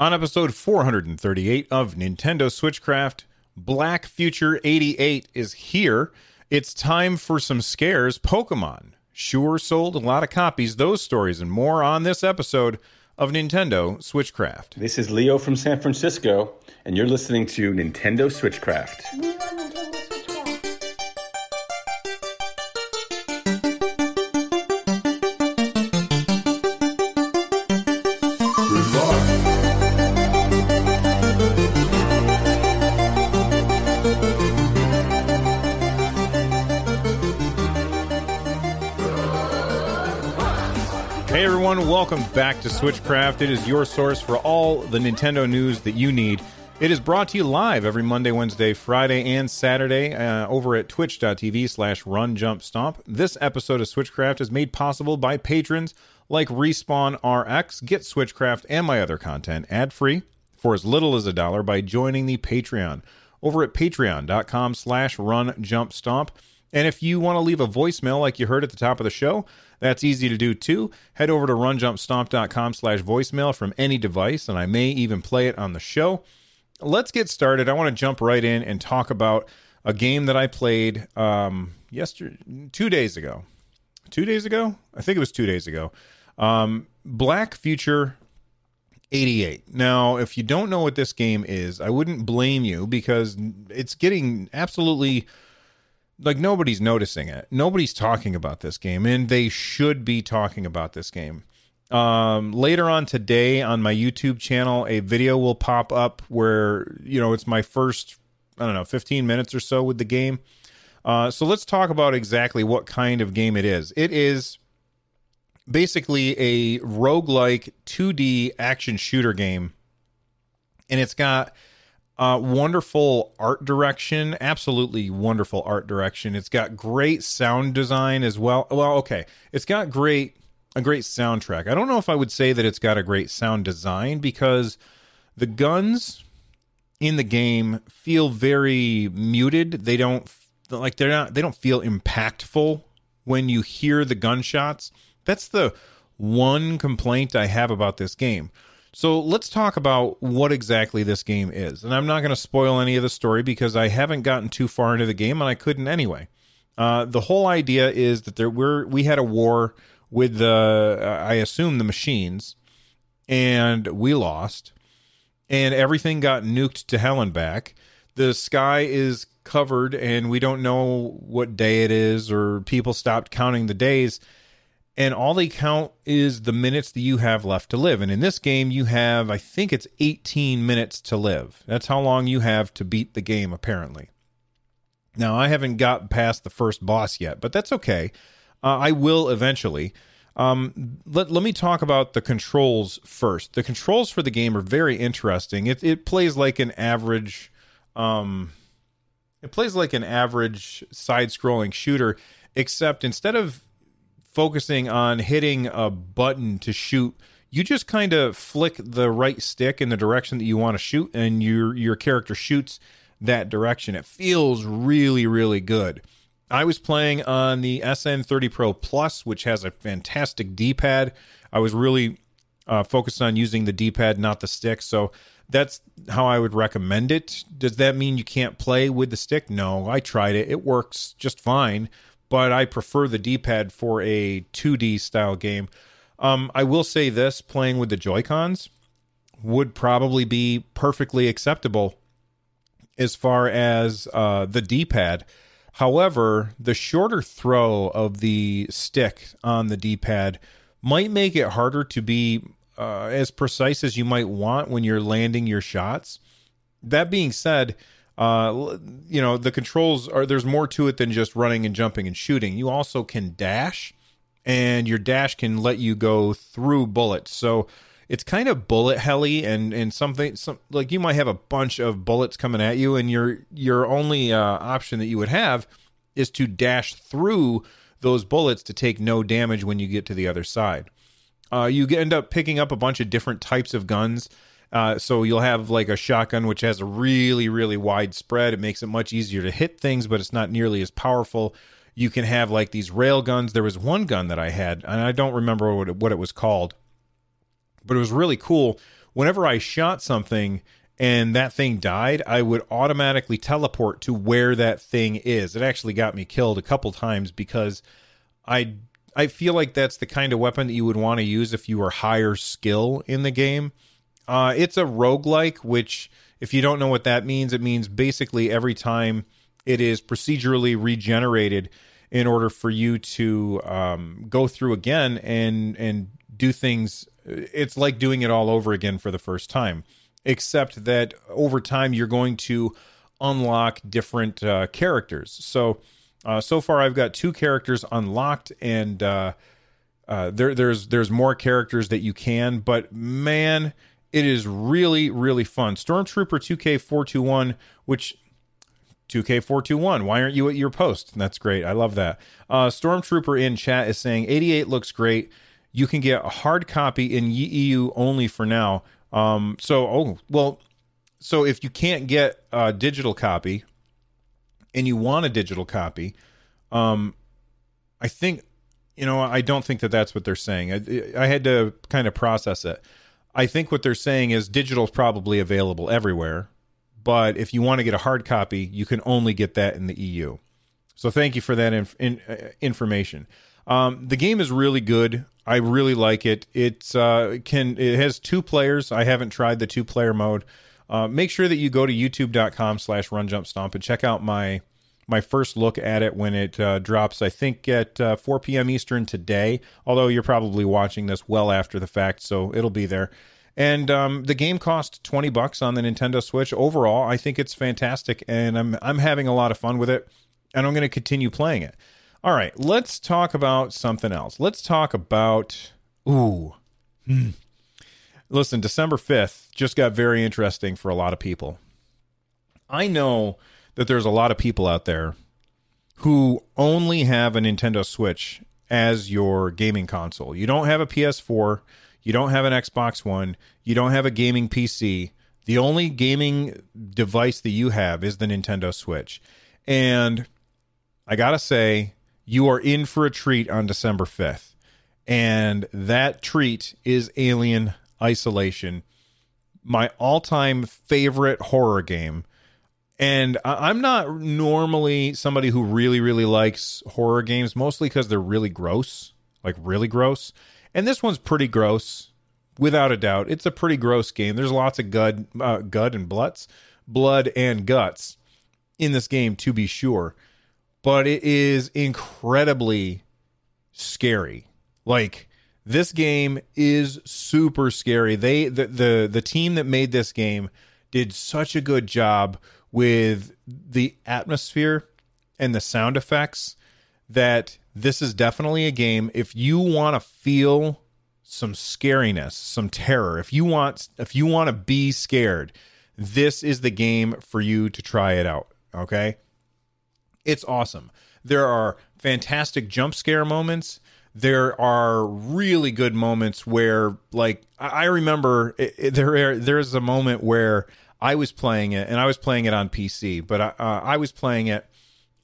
On episode 438 of Nintendo Switchcraft, Black Future 88 is here. It's time for some scares. Pokemon sure sold a lot of copies. Those stories and more on this episode of Nintendo Switchcraft. This is Leo from San Francisco, and you're listening to Nintendo Switchcraft. Welcome back to Switchcraft. It is your source for all the Nintendo news that you need. It is brought to you live every Monday, Wednesday, Friday, and Saturday uh, over at twitch.tv slash runjumpstomp. This episode of Switchcraft is made possible by patrons like Respawn RX. Get Switchcraft and my other content ad-free for as little as a dollar by joining the Patreon over at patreon.com slash runjumpstomp. And if you want to leave a voicemail like you heard at the top of the show, that's easy to do too. Head over to runjumpstomp.com slash voicemail from any device, and I may even play it on the show. Let's get started. I want to jump right in and talk about a game that I played um, yesterday, two days ago. Two days ago? I think it was two days ago. Um, Black Future 88. Now, if you don't know what this game is, I wouldn't blame you because it's getting absolutely like nobody's noticing it. Nobody's talking about this game, and they should be talking about this game. Um, later on today on my YouTube channel, a video will pop up where you know it's my first, I don't know, 15 minutes or so with the game. Uh, so let's talk about exactly what kind of game it is. It is basically a roguelike 2D action shooter game, and it's got uh, wonderful art direction, absolutely wonderful art direction. It's got great sound design as well. Well, okay, it's got great a great soundtrack. I don't know if I would say that it's got a great sound design because the guns in the game feel very muted. They don't like they're not they don't feel impactful when you hear the gunshots. That's the one complaint I have about this game. So let's talk about what exactly this game is. And I'm not going to spoil any of the story because I haven't gotten too far into the game and I couldn't anyway. Uh, the whole idea is that there were we had a war with the I assume the machines, and we lost, and everything got nuked to hell and back. The sky is covered, and we don't know what day it is, or people stopped counting the days and all they count is the minutes that you have left to live. And in this game, you have, I think it's 18 minutes to live. That's how long you have to beat the game, apparently. Now, I haven't got past the first boss yet, but that's okay. Uh, I will eventually. Um, let, let me talk about the controls first. The controls for the game are very interesting. It, it plays like an average. Um, it plays like an average side-scrolling shooter, except instead of focusing on hitting a button to shoot you just kind of flick the right stick in the direction that you want to shoot and your your character shoots that direction. It feels really really good. I was playing on the sn30 pro plus which has a fantastic d-pad. I was really uh, focused on using the d-pad not the stick so that's how i would recommend it. Does that mean you can't play with the stick? No i tried it. It works just fine but I prefer the D pad for a 2D style game. Um, I will say this playing with the Joy Cons would probably be perfectly acceptable as far as uh, the D pad. However, the shorter throw of the stick on the D pad might make it harder to be uh, as precise as you might want when you're landing your shots. That being said, uh, you know the controls are there's more to it than just running and jumping and shooting. You also can dash and your dash can let you go through bullets. So it's kind of bullet helly and and something some like you might have a bunch of bullets coming at you and your your only uh, option that you would have is to dash through those bullets to take no damage when you get to the other side. Uh, you end up picking up a bunch of different types of guns uh, so you'll have like a shotgun which has a really really wide spread. It makes it much easier to hit things, but it's not nearly as powerful. You can have like these rail guns. There was one gun that I had, and I don't remember what it, what it was called, but it was really cool. whenever I shot something and that thing died, I would automatically teleport to where that thing is. It actually got me killed a couple times because I I feel like that's the kind of weapon that you would want to use if you were higher skill in the game. Uh, it's a roguelike, which, if you don't know what that means, it means basically every time it is procedurally regenerated in order for you to um, go through again and and do things. It's like doing it all over again for the first time, except that over time you're going to unlock different uh, characters. So uh, so far, I've got two characters unlocked, and uh, uh, there, there's there's more characters that you can. But man, it is really really fun. Stormtrooper 2K421, which 2K421. Why aren't you at your post? That's great. I love that. Uh, Stormtrooper in chat is saying 88 looks great. You can get a hard copy in EU only for now. Um, so oh well, so if you can't get a digital copy, and you want a digital copy, um, I think, you know, I don't think that that's what they're saying. I, I had to kind of process it. I think what they're saying is digital is probably available everywhere, but if you want to get a hard copy, you can only get that in the EU. So thank you for that inf- in, uh, information. Um, the game is really good. I really like it. It's uh, can it has two players. I haven't tried the two player mode. Uh, make sure that you go to youtube.com slash run jump stomp and check out my my first look at it when it uh, drops i think at uh, 4 p.m eastern today although you're probably watching this well after the fact so it'll be there and um, the game cost 20 bucks on the nintendo switch overall i think it's fantastic and i'm i'm having a lot of fun with it and i'm going to continue playing it all right let's talk about something else let's talk about ooh hmm. Listen, December 5th just got very interesting for a lot of people. I know that there's a lot of people out there who only have a Nintendo Switch as your gaming console. You don't have a PS4, you don't have an Xbox One, you don't have a gaming PC. The only gaming device that you have is the Nintendo Switch. And I got to say, you are in for a treat on December 5th. And that treat is Alien Isolation, my all time favorite horror game. And I'm not normally somebody who really, really likes horror games, mostly because they're really gross, like really gross. And this one's pretty gross, without a doubt. It's a pretty gross game. There's lots of gut, uh, gut and bloods, blood and guts in this game, to be sure. But it is incredibly scary. Like this game is super scary. They the the the team that made this game did such a good job with the atmosphere and the sound effects that this is definitely a game if you want to feel some scariness, some terror. If you want if you want to be scared, this is the game for you to try it out, okay? It's awesome. There are fantastic jump scare moments there are really good moments where like I remember it, it, there there's a moment where I was playing it and I was playing it on PC, but I, uh, I was playing it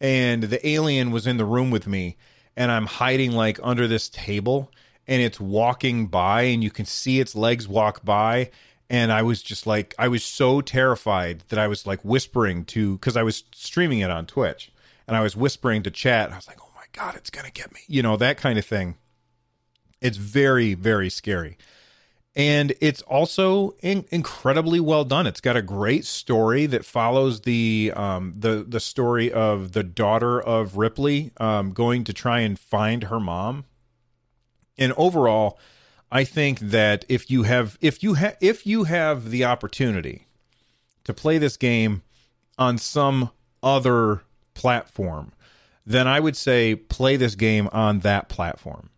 and the alien was in the room with me and I'm hiding like under this table and it's walking by and you can see its legs walk by and I was just like I was so terrified that I was like whispering to cuz I was streaming it on Twitch and I was whispering to chat. I was like, oh my God, it's going to get me. You know, that kind of thing. It's very, very scary. And it's also in- incredibly well done. It's got a great story that follows the um, the the story of the daughter of Ripley um, going to try and find her mom. And overall, I think that if you have if you have if you have the opportunity to play this game on some other platform, then I would say play this game on that platform.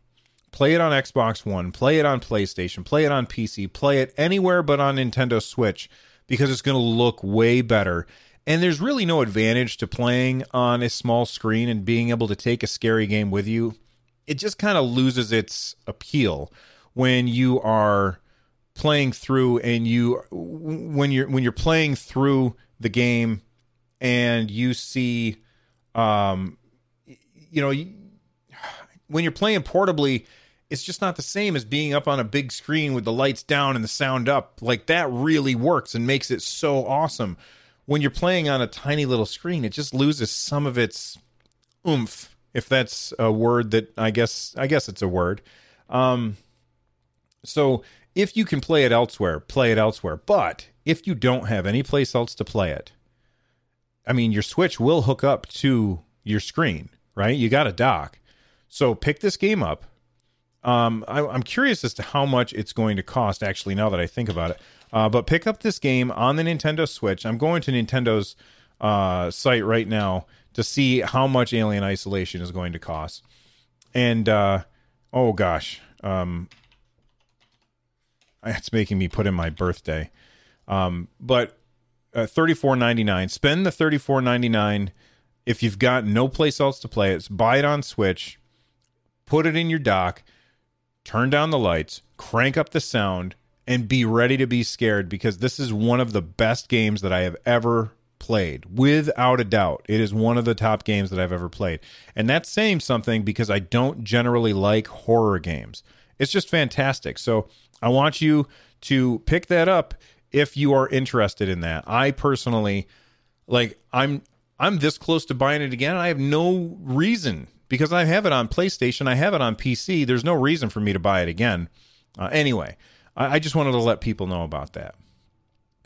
Play it on Xbox One, play it on PlayStation, play it on PC, play it anywhere but on Nintendo Switch because it's going to look way better. And there's really no advantage to playing on a small screen and being able to take a scary game with you. It just kind of loses its appeal when you are playing through and you when you're when you're playing through the game and you see um you know, when you're playing portably it's just not the same as being up on a big screen with the lights down and the sound up. Like that really works and makes it so awesome. When you're playing on a tiny little screen, it just loses some of its oomph, if that's a word that I guess I guess it's a word. Um, so if you can play it elsewhere, play it elsewhere. But if you don't have any place else to play it, I mean, your Switch will hook up to your screen, right? You got a dock. So pick this game up. Um, I, am curious as to how much it's going to cost, actually, now that I think about it. Uh, but pick up this game on the Nintendo Switch. I'm going to Nintendo's uh, site right now to see how much Alien Isolation is going to cost. And, uh, oh gosh, um, it's making me put in my birthday. Um, but uh, thirty four ninety nine. Spend the thirty four ninety nine. If you've got no place else to play it, buy it on Switch. Put it in your dock. Turn down the lights. Crank up the sound, and be ready to be scared because this is one of the best games that I have ever played, without a doubt. It is one of the top games that I've ever played. And that's saying something because I don't generally like horror games. It's just fantastic. So I want you to pick that up if you are interested in that. I personally like I'm I'm this close to buying it again. I have no reason because I have it on PlayStation, I have it on PC. There's no reason for me to buy it again. Uh, anyway, I, I, just wanted to let people know about that.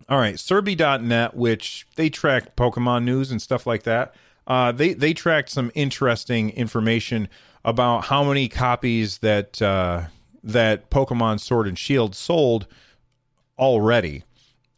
All right, Serebii.net, which they track Pokemon news and stuff like that. Uh, they they tracked some interesting information about how many copies that uh, that Pokemon Sword and Shield sold already.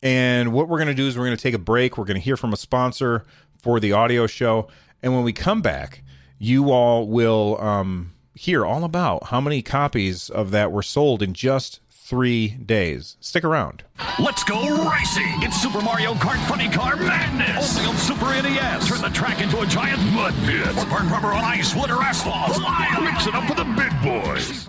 And what we're going to do is we're going to take a break. We're going to hear from a sponsor for the audio show. And when we come back, you all will um, hear all about how many copies of that were sold in just three days. Stick around. Let's go racing! It's Super Mario Kart Funny Car Madness! Only on Super NES. Turn the track into a giant mud pit. Or burn rubber on ice, wood, or asphalt. Mix it up with the big boys.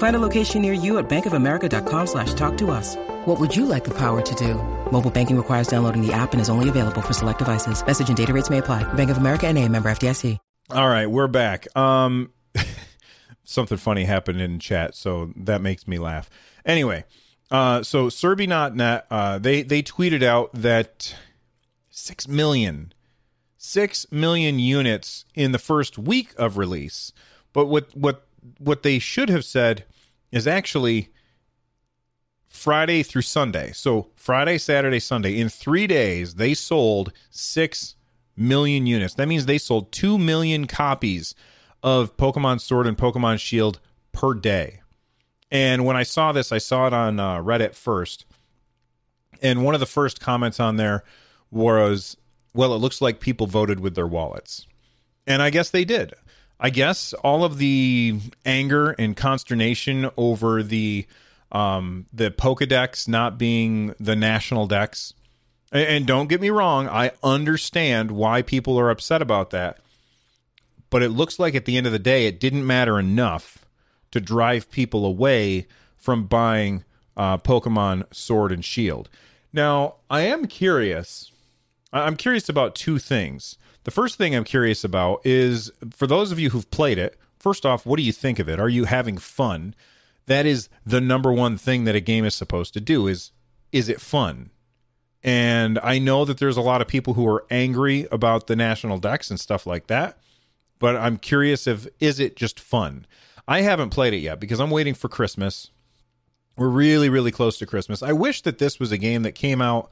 Find a location near you at bankofamerica.com slash talk to us. What would you like the power to do? Mobile banking requires downloading the app and is only available for select devices. Message and data rates may apply. Bank of America and a member FDIC. All right, we're back. Um, something funny happened in chat, so that makes me laugh. Anyway, uh, so Serebii.net, uh, they, they tweeted out that 6 million, 6 million units in the first week of release. But what, what, what they should have said is actually Friday through Sunday. So Friday, Saturday, Sunday. In three days, they sold six million units. That means they sold two million copies of Pokemon Sword and Pokemon Shield per day. And when I saw this, I saw it on uh, Reddit first. And one of the first comments on there was, well, it looks like people voted with their wallets. And I guess they did. I guess all of the anger and consternation over the um, the Pokedex not being the national dex. And, and don't get me wrong, I understand why people are upset about that. But it looks like at the end of the day, it didn't matter enough to drive people away from buying uh, Pokemon Sword and Shield. Now, I am curious. I'm curious about two things. The first thing I'm curious about is for those of you who've played it, first off, what do you think of it? Are you having fun? that is the number one thing that a game is supposed to do is is it fun and i know that there's a lot of people who are angry about the national dex and stuff like that but i'm curious if is it just fun i haven't played it yet because i'm waiting for christmas we're really really close to christmas i wish that this was a game that came out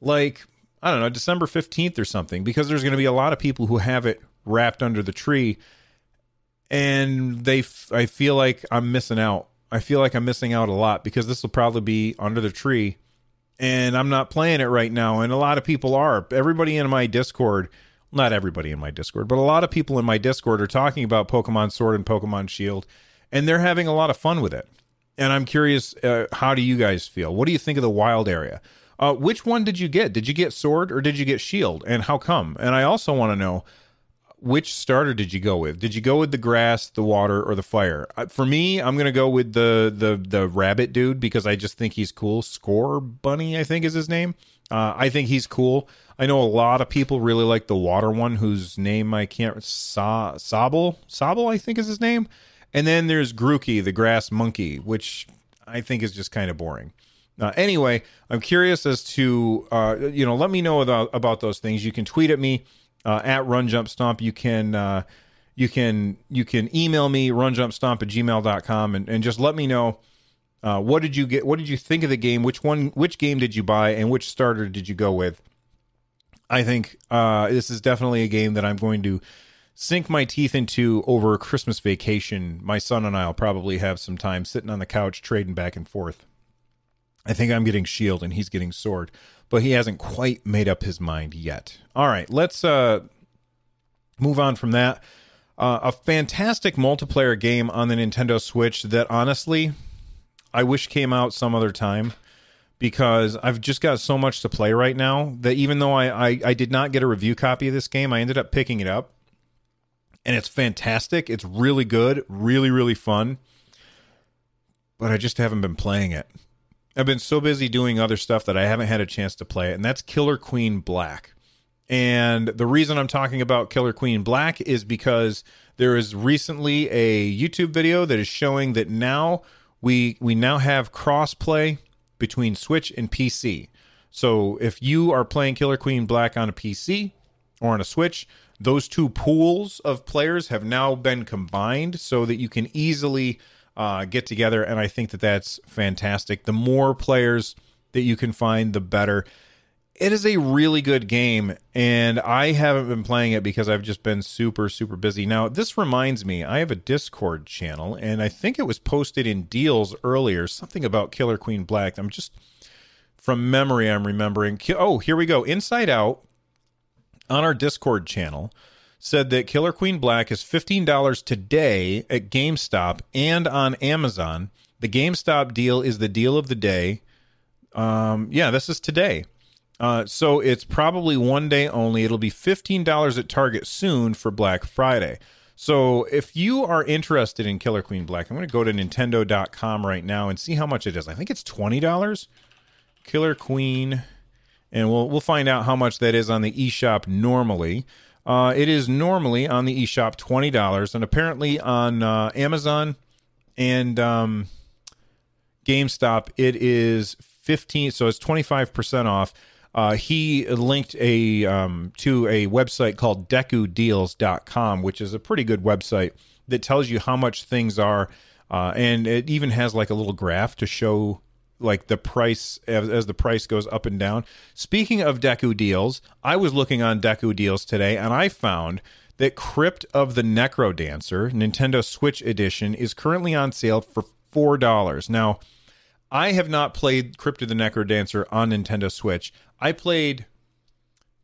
like i don't know december 15th or something because there's going to be a lot of people who have it wrapped under the tree, and they f- I feel like I'm missing out. I feel like I'm missing out a lot because this will probably be under the tree, and I'm not playing it right now. And a lot of people are. Everybody in my Discord, not everybody in my Discord, but a lot of people in my Discord are talking about Pokemon Sword and Pokemon Shield, and they're having a lot of fun with it. And I'm curious, uh, how do you guys feel? What do you think of the wild area? Uh, which one did you get? Did you get Sword or did you get Shield? And how come? And I also want to know which starter did you go with? Did you go with the grass, the water, or the fire? For me, I'm gonna go with the the the rabbit dude because I just think he's cool. Scorbunny, I think is his name. Uh, I think he's cool. I know a lot of people really like the water one, whose name I can't. Sa Sobble, Sobble, I think is his name. And then there's Grookey, the grass monkey, which I think is just kind of boring. Uh, anyway, I'm curious as to uh, you know. Let me know about about those things. You can tweet at me uh, at Run Jump Stomp. You can uh, you can you can email me runjumpstomp at gmail.com and, and just let me know uh, what did you get what did you think of the game which one which game did you buy and which starter did you go with i think uh, this is definitely a game that i'm going to sink my teeth into over christmas vacation my son and i'll probably have some time sitting on the couch trading back and forth i think i'm getting shield and he's getting sword but he hasn't quite made up his mind yet. All right, let's uh, move on from that. Uh, a fantastic multiplayer game on the Nintendo Switch that honestly I wish came out some other time because I've just got so much to play right now that even though I, I, I did not get a review copy of this game, I ended up picking it up. And it's fantastic. It's really good, really, really fun. But I just haven't been playing it. I've been so busy doing other stuff that I haven't had a chance to play it, and that's Killer Queen Black. And the reason I'm talking about Killer Queen Black is because there is recently a YouTube video that is showing that now we we now have crossplay between Switch and PC. So if you are playing Killer Queen Black on a PC or on a Switch, those two pools of players have now been combined so that you can easily uh, get together, and I think that that's fantastic. The more players that you can find, the better. It is a really good game, and I haven't been playing it because I've just been super, super busy. Now, this reminds me, I have a Discord channel, and I think it was posted in deals earlier, something about Killer Queen Black. I'm just, from memory, I'm remembering. Oh, here we go. Inside Out on our Discord channel said that Killer Queen Black is $15 today at GameStop and on Amazon. The GameStop deal is the deal of the day. Um, yeah, this is today. Uh, so it's probably one day only. It'll be $15 at Target soon for Black Friday. So if you are interested in Killer Queen Black, I'm going to go to Nintendo.com right now and see how much it is. I think it's $20. Killer Queen. And we'll we'll find out how much that is on the eShop normally. Uh, it is normally on the eShop twenty dollars, and apparently on uh, Amazon and um, GameStop it is fifteen. So it's twenty five percent off. Uh, he linked a um, to a website called DekuDeals.com, which is a pretty good website that tells you how much things are, uh, and it even has like a little graph to show like the price as, as, the price goes up and down. Speaking of Deku deals, I was looking on Deku deals today and I found that Crypt of the NecroDancer Nintendo Switch edition is currently on sale for $4. Now, I have not played Crypt of the NecroDancer on Nintendo Switch. I played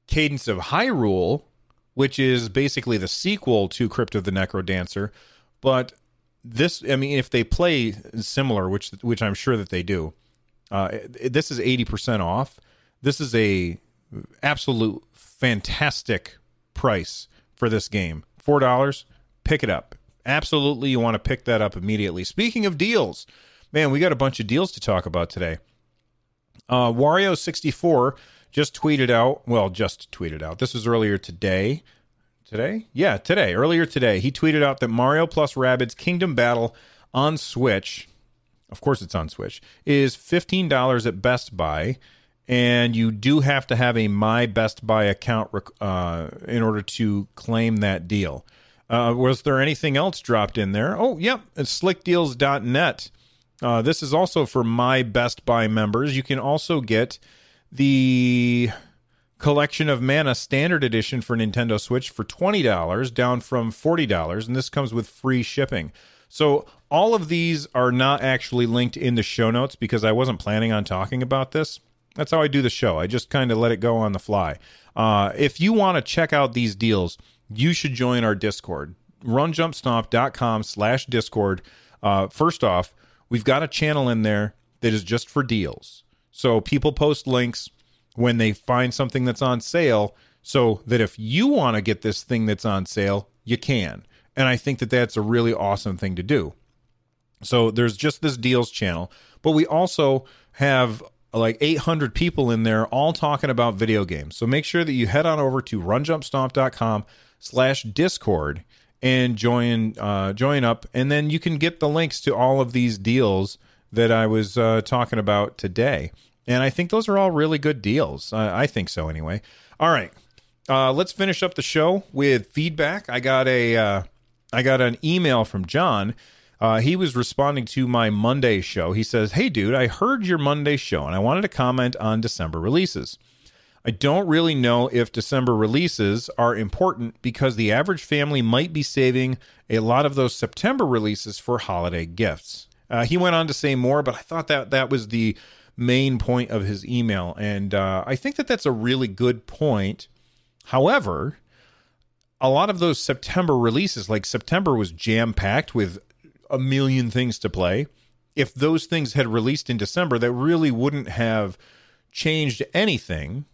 Cadence of Hyrule, which is basically the sequel to Crypt of the NecroDancer, but this I mean if they play similar, which which I'm sure that they do, uh, this is 80% off. This is a absolute fantastic price for this game. $4, pick it up. Absolutely, you want to pick that up immediately. Speaking of deals, man, we got a bunch of deals to talk about today. Uh, Wario64 just tweeted out, well, just tweeted out. This was earlier today. Today? Yeah, today. Earlier today, he tweeted out that Mario plus Rabbids Kingdom Battle on Switch of course it's on Switch, is $15 at Best Buy. And you do have to have a My Best Buy account uh, in order to claim that deal. Uh, was there anything else dropped in there? Oh, yep, it's slickdeals.net. Uh, this is also for My Best Buy members. You can also get the Collection of Mana Standard Edition for Nintendo Switch for $20, down from $40, and this comes with free shipping. So all of these are not actually linked in the show notes because I wasn't planning on talking about this. That's how I do the show. I just kind of let it go on the fly. Uh, if you want to check out these deals, you should join our Discord. RunJumpStomp.com slash Discord. Uh, first off, we've got a channel in there that is just for deals. So people post links when they find something that's on sale so that if you want to get this thing that's on sale, you can. And I think that that's a really awesome thing to do. So there's just this deals channel, but we also have like 800 people in there all talking about video games. So make sure that you head on over to runjumpstomp.com slash discord and join uh, join up and then you can get the links to all of these deals that I was uh, talking about today. And I think those are all really good deals. I think so anyway. All right. Uh, let's finish up the show with feedback. I got a uh, I got an email from John. Uh, he was responding to my Monday show. He says, Hey, dude, I heard your Monday show and I wanted to comment on December releases. I don't really know if December releases are important because the average family might be saving a lot of those September releases for holiday gifts. Uh, he went on to say more, but I thought that that was the main point of his email. And uh, I think that that's a really good point. However, a lot of those September releases, like September was jam packed with a million things to play. If those things had released in December, that really wouldn't have changed anything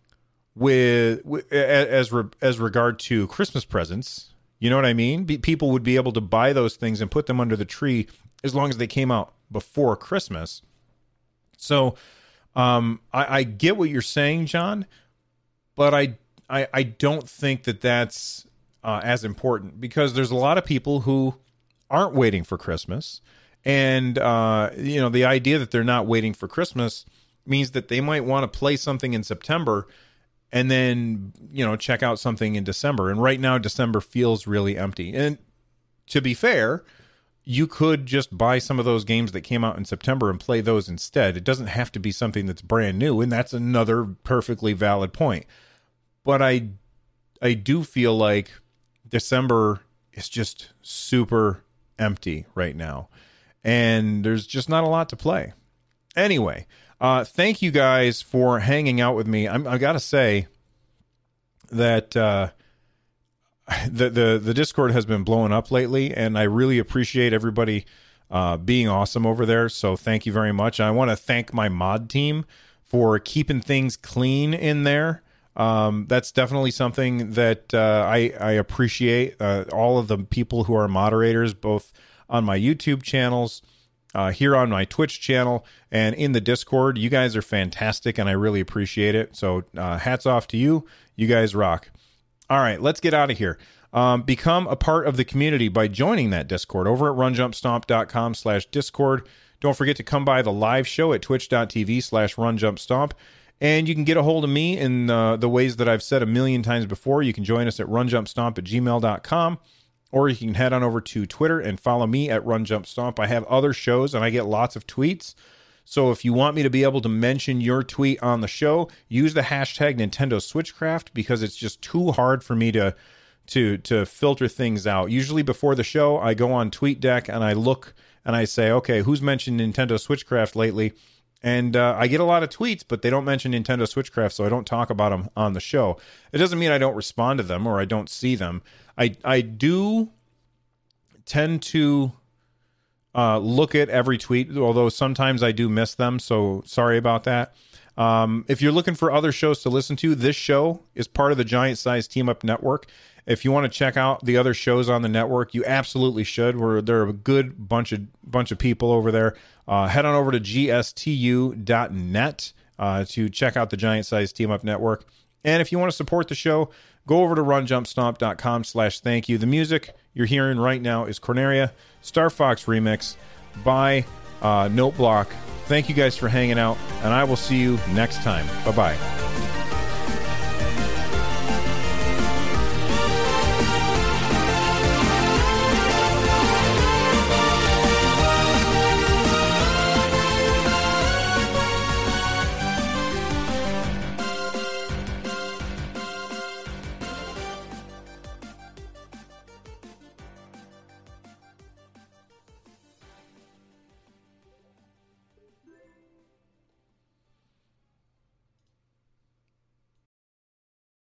with, with as as regard to Christmas presents. You know what I mean? Be, people would be able to buy those things and put them under the tree as long as they came out before Christmas. So um, I, I get what you're saying, John, but I I, I don't think that that's uh, as important because there's a lot of people who aren't waiting for Christmas, and uh, you know the idea that they're not waiting for Christmas means that they might want to play something in September and then you know check out something in December. And right now December feels really empty. And to be fair, you could just buy some of those games that came out in September and play those instead. It doesn't have to be something that's brand new, and that's another perfectly valid point. But I I do feel like December is just super empty right now. And there's just not a lot to play. Anyway, uh, thank you guys for hanging out with me. I'm, I got to say that uh, the the the Discord has been blowing up lately, and I really appreciate everybody uh, being awesome over there. So thank you very much. I want to thank my mod team for keeping things clean in there. Um, that's definitely something that uh, I I appreciate. Uh, all of the people who are moderators, both on my YouTube channels. Uh, here on my Twitch channel and in the Discord. You guys are fantastic and I really appreciate it. So, uh, hats off to you. You guys rock. All right, let's get out of here. Um, become a part of the community by joining that Discord over at runjumpstomp.com slash Discord. Don't forget to come by the live show at twitch.tv slash runjumpstomp. And you can get a hold of me in uh, the ways that I've said a million times before. You can join us at runjumpstomp at gmail.com or you can head on over to Twitter and follow me at runjumpstomp. I have other shows and I get lots of tweets. So if you want me to be able to mention your tweet on the show, use the hashtag Nintendo Switchcraft because it's just too hard for me to to to filter things out. Usually before the show, I go on TweetDeck and I look and I say, okay, who's mentioned Nintendo Switchcraft lately? And uh, I get a lot of tweets, but they don't mention Nintendo Switchcraft, so I don't talk about them on the show. It doesn't mean I don't respond to them or I don't see them. I I do tend to uh, look at every tweet, although sometimes I do miss them. So sorry about that. Um, if you're looking for other shows to listen to, this show is part of the Giant Size Team Up Network. If you want to check out the other shows on the network, you absolutely should. We're there are a good bunch of bunch of people over there. Uh, head on over to gstu.net uh, to check out the Giant Size Team Up Network. And if you want to support the show, go over to runjumpstomp.com slash thank you. The music you're hearing right now is Corneria Star Fox Remix by uh, Note Block. Thank you guys for hanging out, and I will see you next time. Bye bye.